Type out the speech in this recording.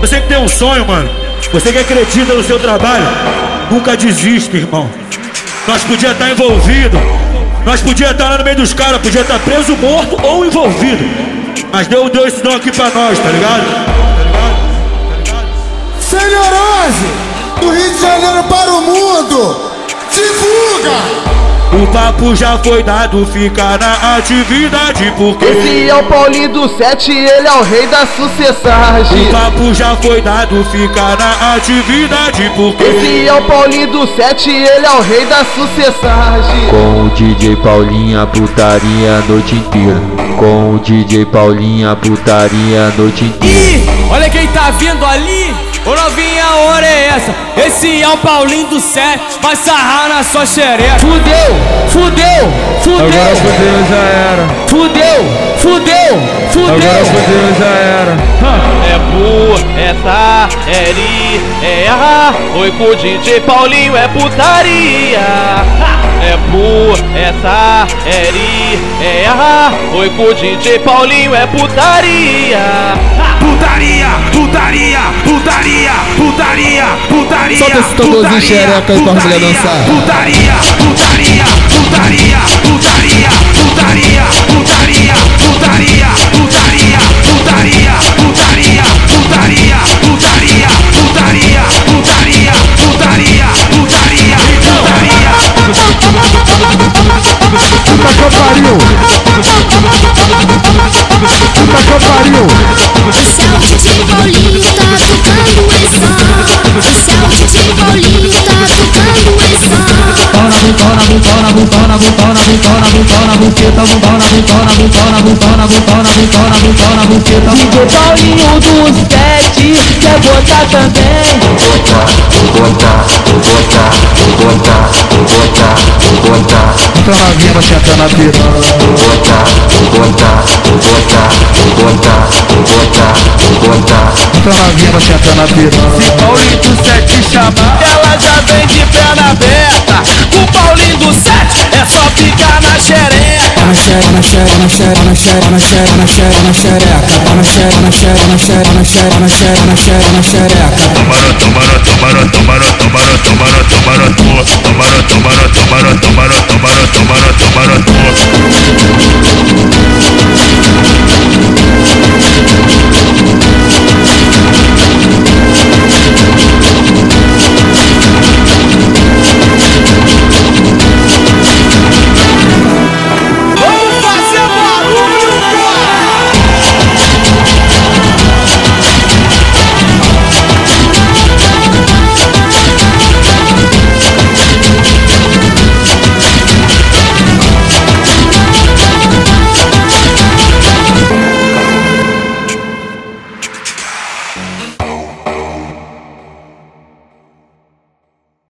Você que tem um sonho, mano. Você que acredita no seu trabalho, nunca desista, irmão. Nós podia estar envolvido. Nós podia estar lá no meio dos caras, podia estar preso, morto ou envolvido. Mas Deus deu esse dom aqui pra nós, tá ligado? Senhorose, do Rio O papo já foi dado, fica na atividade porque Esse é o Paulinho do 7, ele é o rei da sucessagem. O papo já foi dado, fica na atividade porque Esse é o Paulinho do 7, ele é o rei da sucessagem. Com o DJ Paulinha, putaria a noite inteira. Com o DJ Paulinha, putaria a noite inteira. Ih, olha quem tá vindo ali. Ô novinha, a hora é essa. Esse é o Paulinho do 7. Vai sarrar na sua xereca. Fudeu, fudeu, fudeu. Agora fudeu, já era. Fudeu, fudeu, fudeu. Agora fudeu, já era. É bu, é tá, é ri, é errar. Oi pro DJ Paulinho, é putaria. É bu, é tá, é ri, é errar. Oi pro DJ Paulinho, é putaria. Putaria, putaria, putaria, putaria, putaria. Solta esse tamborzinho xereca aí pra mulher dançar. Putaria, putaria, putaria, putaria, putaria, putaria, putaria, putaria, putaria, putaria, putaria, putaria, putaria, putaria, putaria, putaria, putaria. Puta que pariu! Puta que pariu! butona, butona, butona, butona, butona, butona, buceta. DJ Paulinho dos sete, quer botar também? Botar, botar, botar, botar, vou botar, vou botar, botar, vou botar. Entra na vila, senta na vila. Botar, botar, botar, botar, vou botar, vou botar, botar, vou botar. Entra na vila, senta na vila. Se Paulinho do sete chamar, ela já vem de perna aberta. Xereca. na xereca, na xereca, na xereca, na xereca, na xereca, na xereca, na xereca, na xereca, na xereca, na xereca, na xereca, na xereca, na xereca, tomara, tomara, tomara, tomara, tomara,